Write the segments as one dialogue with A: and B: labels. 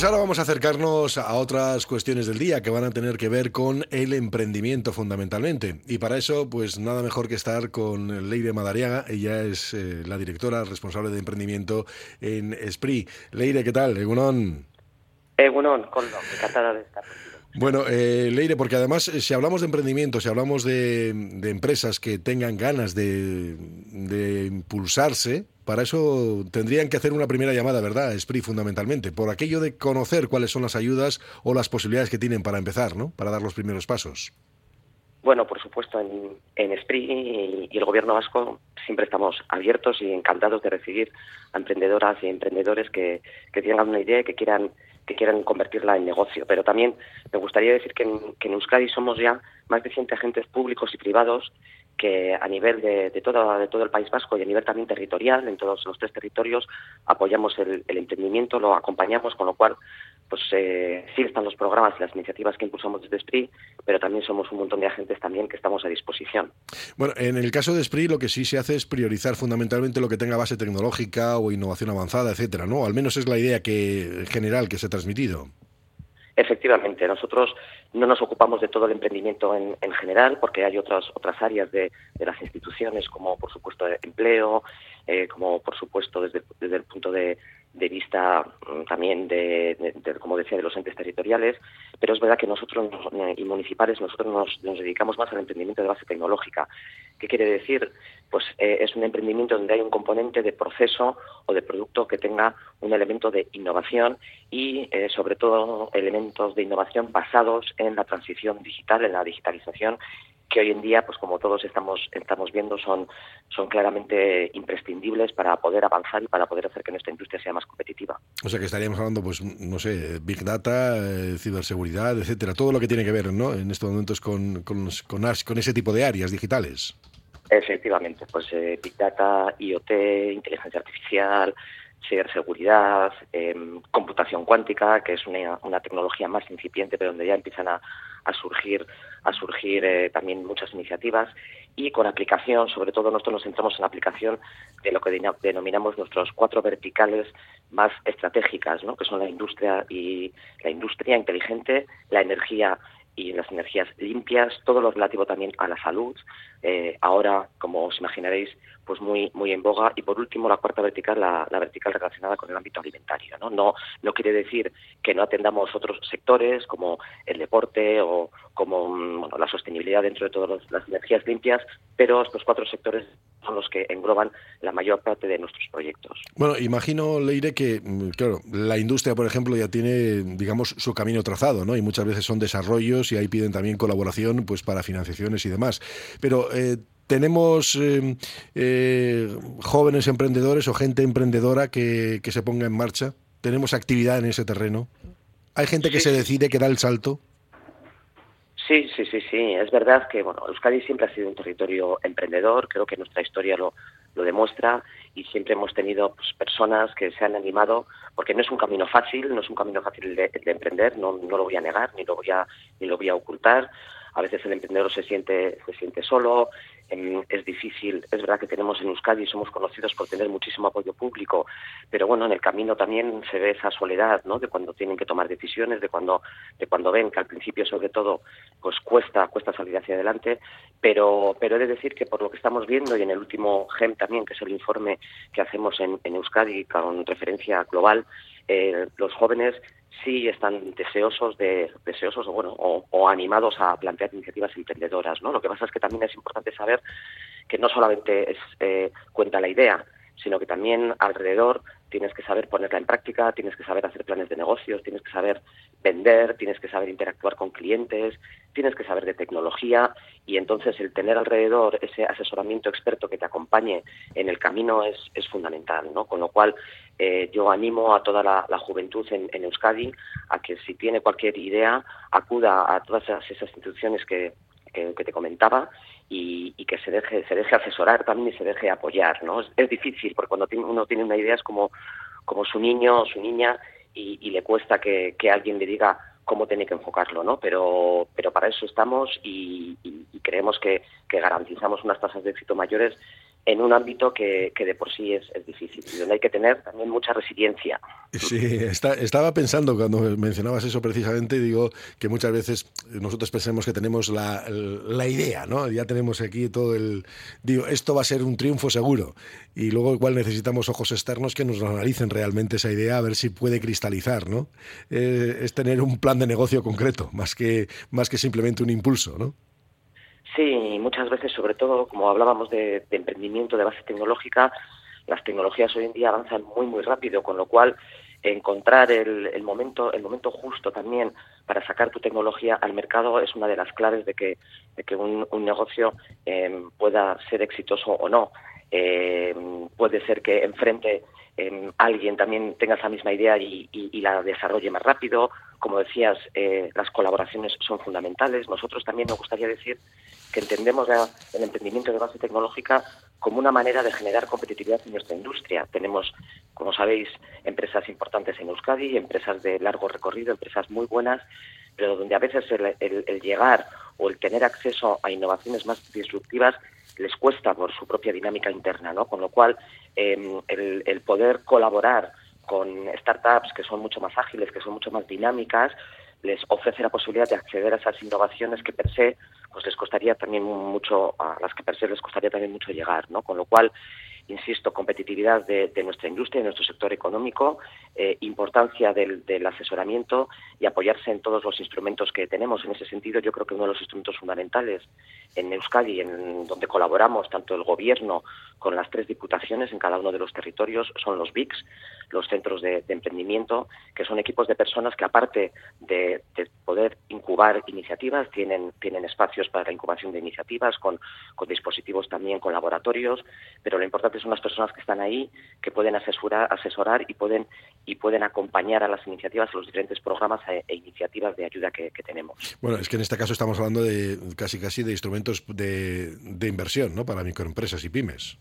A: Pues ahora vamos a acercarnos a otras cuestiones del día que van a tener que ver con el emprendimiento fundamentalmente. Y para eso, pues nada mejor que estar con Leire Madariaga. Ella es eh, la directora responsable de emprendimiento en Esprit. Leire, ¿qué tal?
B: Egunon. Egunon, encantada de estar
A: bueno, eh, Leire, porque además eh, si hablamos de emprendimiento, si hablamos de, empresas que tengan ganas de, de, impulsarse, para eso tendrían que hacer una primera llamada, ¿verdad? Esprit fundamentalmente, por aquello de conocer cuáles son las ayudas o las posibilidades que tienen para empezar, ¿no? Para dar los primeros pasos.
B: Bueno, por supuesto, en, en y, el Gobierno vasco siempre estamos abiertos y encantados de recibir a emprendedoras y emprendedores que, que tengan una idea y que quieran que quieran convertirla en negocio. Pero también me gustaría decir que en, que en Euskadi somos ya más de 100 agentes públicos y privados que a nivel de, de, todo, de todo el País Vasco y a nivel también territorial, en todos los tres territorios, apoyamos el, el emprendimiento, lo acompañamos, con lo cual pues eh, sí están los programas y las iniciativas que impulsamos desde SPRI, pero también somos un montón de agentes también que estamos a disposición.
A: Bueno, en el caso de SPRI lo que sí se hace es priorizar fundamentalmente lo que tenga base tecnológica o innovación avanzada, etcétera, ¿no? Al menos es la idea que general que se ha transmitido.
B: Efectivamente, nosotros no nos ocupamos de todo el emprendimiento en, en general, porque hay otras otras áreas de, de, las instituciones, como por supuesto empleo, eh, como por supuesto desde, desde el punto de, de vista mm, también de, como decía, de los entes territoriales, pero es verdad que nosotros y municipales nosotros nos, nos dedicamos más al emprendimiento de base tecnológica. ¿Qué quiere decir? Pues eh, es un emprendimiento donde hay un componente de proceso o de producto que tenga un elemento de innovación y eh, sobre todo elementos de innovación basados en la transición digital, en la digitalización que hoy en día, pues como todos estamos, estamos viendo, son, son claramente imprescindibles para poder avanzar y para poder hacer que nuestra industria sea más competitiva.
A: O sea que estaríamos hablando, pues, no sé, Big Data, eh, ciberseguridad, etcétera, todo lo que tiene que ver, ¿no? En estos momentos con, con, con, con ese tipo de áreas digitales.
B: Efectivamente, pues eh, Big Data, IoT, inteligencia artificial, ciberseguridad, eh, computación cuántica, que es una, una, tecnología más incipiente, pero donde ya empiezan a, a surgir, a surgir eh, también muchas iniciativas y con aplicación, sobre todo nosotros nos centramos en la aplicación de lo que denominamos nuestros cuatro verticales más estratégicas, ¿no? que son la industria y la industria inteligente, la energía y las energías limpias, todo lo relativo también a la salud, eh, ahora, como os imaginaréis, pues muy muy en boga. Y por último, la cuarta vertical, la, vertical relacionada con el ámbito alimentario. ¿no? No, no quiere decir que no atendamos otros sectores como el deporte o como mm, bueno, la sostenibilidad dentro de todas las energías limpias, pero estos cuatro sectores son los que engloban la mayor parte de nuestros proyectos.
A: Bueno, imagino, Leire, que, mm, claro, la industria, por ejemplo, ya tiene, digamos, su camino trazado, ¿no? Y muchas veces son desarrollos y ahí piden también colaboración, pues, para financiaciones y demás. Pero eh, tenemos eh, eh, jóvenes emprendedores o gente emprendedora que, que, se ponga en marcha. Tenemos actividad en ese terreno. Hay gente que se decide, que da el salto.
B: Sí, sí, sí, sí. Es verdad que bueno, Euskadi siempre ha sido un territorio emprendedor. Creo que nuestra historia lo, lo demuestra y siempre hemos tenido pues, personas que se han animado, porque no es un camino fácil, no es un camino fácil de, de emprender, no, no, lo voy a negar ni lo voy a ni lo voy a ocultar. A veces el emprendedor se siente se siente solo, es difícil. Es verdad que tenemos en Euskadi, somos conocidos por tener muchísimo apoyo público, pero bueno, en el camino también se ve esa soledad, ¿no? De cuando tienen que tomar decisiones, de cuando, de cuando ven que al principio, sobre todo, pues cuesta, cuesta salir hacia adelante, pero, pero he de decir que por lo que estamos viendo y en el último GEM también, que es el informe que hacemos en, en Euskadi con referencia global, eh, los jóvenes sí están deseosos de deseosos o bueno o, o, animados a plantear iniciativas emprendedoras no lo que pasa es que también es importante saber que no solamente es eh, cuenta la idea sino que también alrededor tienes que saber ponerla en práctica, tienes que saber hacer planes de negocios, tienes que saber vender, tienes que saber interactuar con clientes, tienes que saber de tecnología y entonces el tener alrededor ese asesoramiento experto que te acompañe en el camino es, es fundamental, ¿no? Con lo cual eh, yo animo a toda la, juventud en, Euskadi a que si tiene cualquier idea acuda a todas esas, esas instituciones que, que, te comentaba y, que se deje, se deje asesorar también y se deje apoyar, ¿no? Es, difícil porque cuando uno tiene una idea es como, como su niño o su niña y, y le cuesta que, que, alguien le diga cómo tiene que enfocarlo, ¿no? Pero, pero para eso estamos y, creemos que, que garantizamos unas tasas de éxito mayores en un ámbito que, que de por sí es, es, difícil y donde hay que tener también mucha resiliencia.
A: Sí, estaba pensando cuando mencionabas eso precisamente, digo que muchas veces nosotros pensamos que tenemos la, la, idea, ¿no? Ya tenemos aquí todo el... Digo, esto va a ser un triunfo seguro y luego igual necesitamos ojos externos que nos analicen realmente esa idea a ver si puede cristalizar, ¿no? Eh, es tener un plan de negocio concreto más que, más que simplemente un impulso, ¿no?
B: Sí, muchas veces, sobre todo, como hablábamos de, emprendimiento de base tecnológica, las tecnologías hoy en día avanzan muy, muy rápido, con lo cual encontrar el, momento el momento justo también para sacar tu tecnología al mercado es una de las claves de que, de que un, negocio em, pueda ser exitoso o no. Em, puede ser que enfrente em, alguien también tenga esa misma idea y, la desarrolle más rápido. Como decías, eh, las colaboraciones son fundamentales. Nosotros también me gustaría decir que entendemos el emprendimiento de base tecnológica como una manera de generar competitividad en nuestra industria. Tenemos, como sabéis, empresas importantes en Euskadi, empresas de largo recorrido, empresas muy buenas, pero donde a veces el, llegar o el tener acceso a innovaciones más disruptivas les cuesta por su propia dinámica interna, ¿no? Con lo cual, em, el, el poder colaborar con startups que son mucho más ágiles, que son mucho más dinámicas, les ofrece la posibilidad de acceder a esas innovaciones que per se pues les costaría también mucho, a las que per se les costaría también mucho llegar, ¿no? Con lo cual, insisto, competitividad de, nuestra industria, de nuestro sector económico, eh, importancia del, asesoramiento y apoyarse en todos los instrumentos que tenemos. En ese sentido, yo creo que uno de los instrumentos fundamentales en Euskadi, en donde colaboramos tanto el Gobierno con las tres diputaciones en cada uno de los territorios, son los BICs, los centros de, emprendimiento, que son equipos de personas que, aparte de, poder incubar iniciativas, tienen, tienen espacios para la incubación de iniciativas, con, con dispositivos también, con laboratorios, pero lo importante son las personas que están ahí, que pueden asesorar, asesorar y pueden y pueden acompañar a las iniciativas, a los diferentes programas e, e iniciativas de ayuda que, tenemos.
A: Bueno, es que en este caso estamos hablando de casi casi de instrumentos de, de inversión, ¿no? Para microempresas y pymes.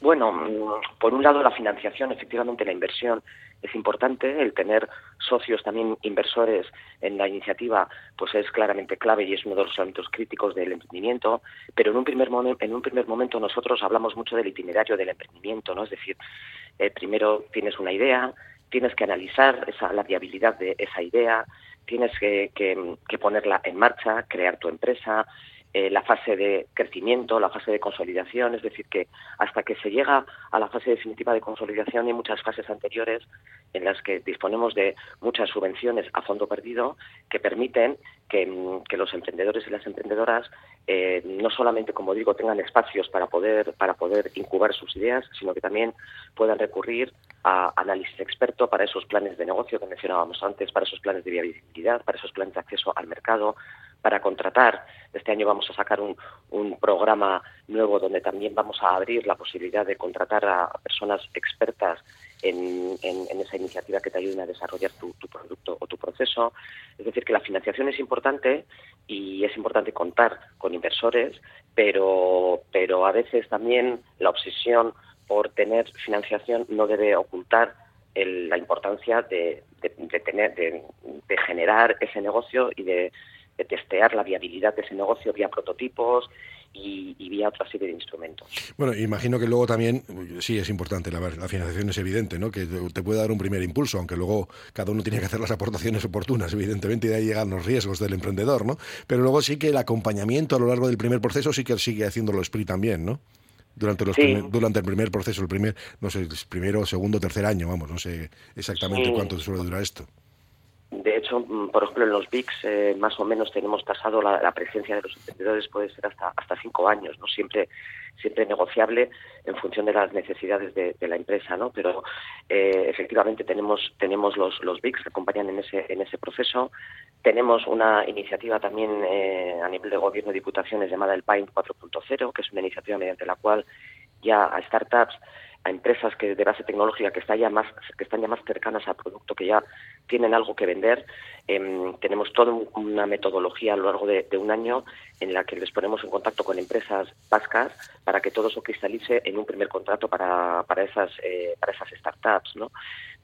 B: Bueno, por un lado la financiación, efectivamente la inversión es importante, el tener socios también inversores en la iniciativa pues es claramente clave y es uno de los elementos críticos del emprendimiento, pero en un primer en un primer momento nosotros hablamos mucho del itinerario del emprendimiento, ¿no? Es decir, eh, primero tienes una idea, tienes que analizar esa, la viabilidad de esa idea, tienes que, que ponerla en marcha, crear tu empresa, eh, la fase de crecimiento, la fase de consolidación, es decir, que hasta que se llega a la fase definitiva de consolidación hay muchas fases anteriores en las que disponemos de muchas subvenciones a fondo perdido que permiten que, mm, los emprendedores y las emprendedoras eh, no solamente, como digo, tengan espacios para poder, para poder incubar sus ideas, sino que también puedan recurrir a análisis experto para esos planes de negocio que mencionábamos antes, para esos planes de viabilidad, para esos planes de acceso al mercado, para contratar. Este año vamos a sacar un, un programa nuevo donde también vamos a abrir la posibilidad de contratar a personas expertas en, en, esa iniciativa que te ayuden a desarrollar tu, producto o tu proceso. Es decir, que la financiación es importante y es importante contar con inversores, pero, pero a veces también la obsesión por tener financiación no debe ocultar la importancia de, de, tener, de, generar ese negocio y de testear la viabilidad de ese negocio vía prototipos y, vía otra serie de instrumentos.
A: Bueno, imagino que luego también, sí, es importante, la, la, financiación es evidente, ¿no? que te puede dar un primer impulso, aunque luego cada uno tiene que hacer las aportaciones oportunas, evidentemente, y de ahí llegan los riesgos del emprendedor, ¿no? Pero luego sí que el acompañamiento a lo largo del primer proceso sí que sigue haciéndolo SPRI también, ¿no? Durante, los durante el primer proceso, el primer, no sé, el primero, segundo, tercer año, vamos, no sé exactamente cuánto suele durar esto.
B: Mm, por ejemplo, en los BICs eh, más o menos tenemos tasado la, presencia de los emprendedores puede ser hasta hasta cinco años, no siempre siempre negociable en función de las necesidades de, la empresa, ¿no? Pero eh, efectivamente tenemos tenemos los los BICs que acompañan en ese en ese proceso. Tenemos una iniciativa también eh, a nivel de gobierno y diputaciones llamada el PAIN 4.0, que es una iniciativa mediante la cual ya a startups a empresas que de base tecnológica que están ya más que están ya más cercanas al producto que ya tienen algo que vender. Em, tenemos toda una metodología a lo largo de, un año en la que les ponemos en contacto con empresas vascas para que todo eso cristalice en un primer contrato para, para esas eh, para esas startups no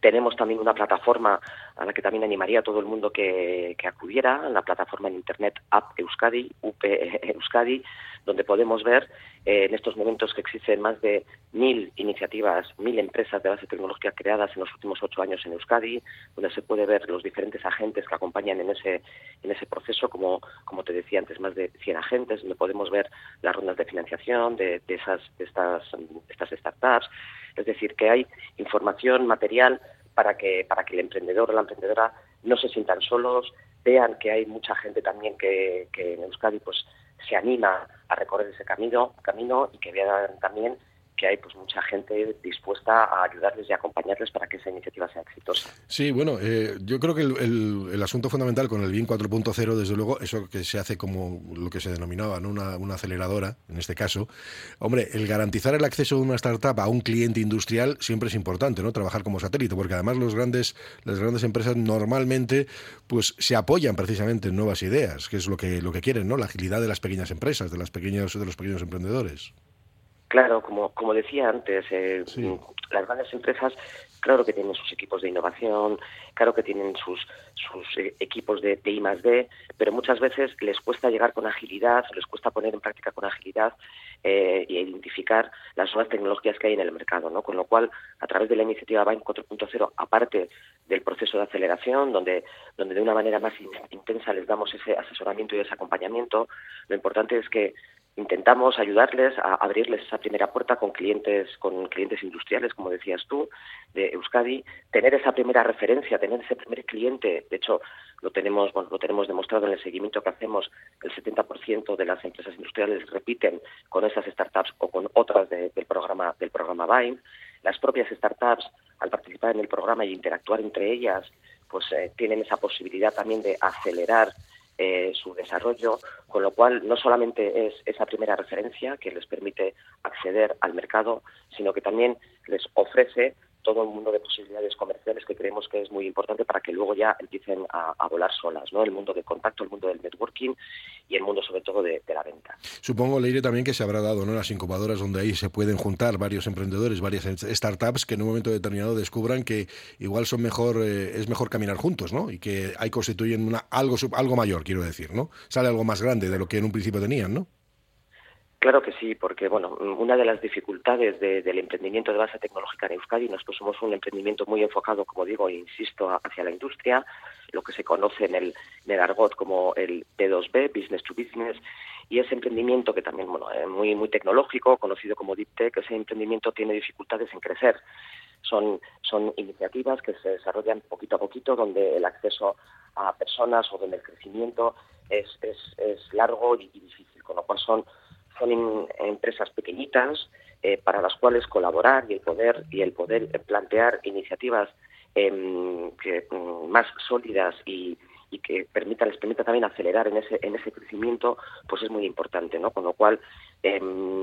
B: Tenemos también una plataforma a la que también animaría a todo el mundo que, acudiera, la plataforma en Internet App Euskadi, UP Euskadi, donde podemos ver eh, en estos momentos que existen más de mil iniciativas, mil empresas de base tecnológica creadas en los últimos ocho años en Euskadi, donde se puede ver los diferentes agentes que acompañan en ese, en ese proceso, como, como te decía antes, más de 100 agentes, donde podemos ver las rondas de financiación de, de esas, de estas, estas startups. Es decir, que hay información material para que, para que el emprendedor o la emprendedora no se sientan solos, vean que hay mucha gente también que, que en Euskadi pues se anima a recorrer ese camino, camino y que vean también que hay pues mucha gente dispuesta a ayudarles y acompañarles para que esa iniciativa sea exitosa.
A: Sí, bueno, eh, yo creo que el, el, asunto fundamental con el BIM 4.0, desde luego, eso que se hace como lo que se denominaba, ¿no? una, una, aceleradora, en este caso, hombre, el garantizar el acceso de una startup a un cliente industrial siempre es importante, ¿no? Trabajar como satélite, porque además los grandes, las grandes empresas normalmente pues se apoyan precisamente en nuevas ideas, que es lo que, lo que quieren, ¿no? La agilidad de las pequeñas empresas, de las pequeñas, de los pequeños emprendedores.
B: Claro, como, como decía antes, eh, sí. las grandes empresas, claro que tienen sus equipos de innovación, claro que tienen sus, sus eh, equipos de, de I más D, pero muchas veces les cuesta llegar con agilidad, les cuesta poner en práctica con agilidad eh, y identificar las nuevas tecnologías que hay en el mercado, ¿no? Con lo cual, a través de la iniciativa BAIM 4.0, aparte del proceso de aceleración, donde, donde de una manera más intensa les damos ese asesoramiento y ese acompañamiento, lo importante es que intentamos ayudarles a abrirles esa primera puerta con clientes con clientes industriales como decías tú de Euskadi. Tener esa primera referencia tener ese primer cliente de hecho lo tenemos bueno, lo tenemos demostrado en el seguimiento que hacemos el 70% de las empresas industriales repiten con esas startups o con otras de, del programa del programa BIME las propias startups al participar en el programa y interactuar entre ellas pues eh, tienen esa posibilidad también de acelerar eh, su desarrollo, con lo cual no solamente es esa primera referencia que les permite acceder al mercado, sino que también les ofrece todo un mundo de posibilidades comerciales que creemos que es muy importante para que luego ya empiecen a, volar solas, ¿no? El mundo de contacto, el mundo del networking y el mundo sobre todo de, de la venta.
A: Supongo, Leire, también que se habrá dado, ¿no? Las incubadoras donde ahí se pueden juntar varios emprendedores, varias startups que en un momento determinado descubran que igual son mejor, eh, es mejor caminar juntos, ¿no? Y que ahí constituyen una, algo, algo mayor, quiero decir, ¿no? Sale algo más grande de lo que en un principio tenían, ¿no?
B: Claro que sí, porque bueno, una de las dificultades de, del emprendimiento de base tecnológica en Euskadi, nosotros somos un emprendimiento muy enfocado, como digo, e insisto, hacia la industria, lo que se conoce en el, en el argot como el B2B, Business to Business, y ese emprendimiento que también bueno, es muy, muy tecnológico, conocido como Deep Tech, ese emprendimiento tiene dificultades en crecer. Son, son iniciativas que se desarrollan poquito a poquito, donde el acceso a personas o donde el crecimiento es, es, es largo y difícil, con lo cual son son empresas pequeñitas eh, para las cuales colaborar y el poder y el poder plantear iniciativas eh, que, más sólidas y, y que permita, les permita también acelerar en ese, en ese crecimiento, pues es muy importante, ¿no? Con lo cual, eh,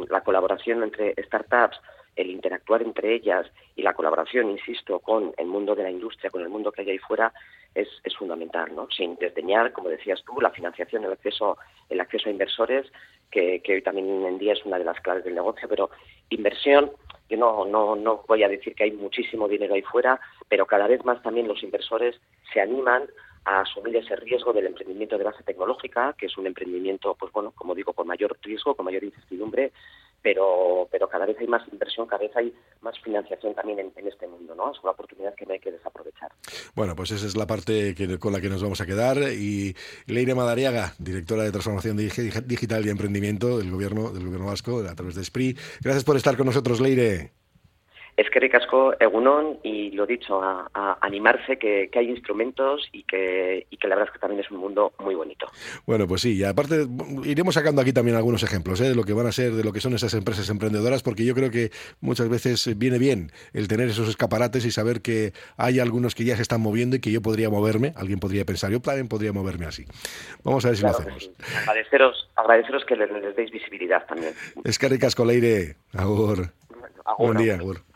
B: la colaboración entre startups, el interactuar entre ellas y la colaboración, insisto, con el mundo de la industria, con el mundo que hay ahí fuera, es, es fundamental, ¿no? Sin desdeñar, como decías tú, la financiación, el acceso, el acceso a inversores, que, que hoy también en día es una de las claves del negocio, pero inversión, yo no, no, no voy a decir que hay muchísimo dinero ahí fuera, pero cada vez más también los inversores se animan a asumir ese riesgo del emprendimiento de base tecnológica, que es un emprendimiento, pues bueno, como digo, con mayor riesgo, con mayor incertidumbre, pero, pero cada vez hay más inversión, cada vez hay más financiación también en, en, este mundo, ¿no? Es una oportunidad que no hay que desaprovechar.
A: Bueno, pues esa es la parte que, con la que nos vamos a quedar. Y Leire Madariaga, directora de Transformación Digital y Emprendimiento del Gobierno, del Gobierno Vasco, a través de SPRI. Gracias por estar con nosotros, Leire.
B: Es que ricasco Egunon y lo dicho, a, a animarse que, que, hay instrumentos y que, y que la verdad es que también es un mundo muy bonito.
A: Bueno, pues sí, y aparte iremos sacando aquí también algunos ejemplos ¿eh? de lo que van a ser, de lo que son esas empresas emprendedoras, porque yo creo que muchas veces viene bien el tener esos escaparates y saber que hay algunos que ya se están moviendo y que yo podría moverme, alguien podría pensar, yo también podría moverme así. Vamos a ver si
B: claro
A: lo hacemos.
B: Sí. Agradeceros, agradeceros que les, les, deis visibilidad también.
A: Es que ricasco, Leire. Agur.
B: Agur.
A: Buen día, agur.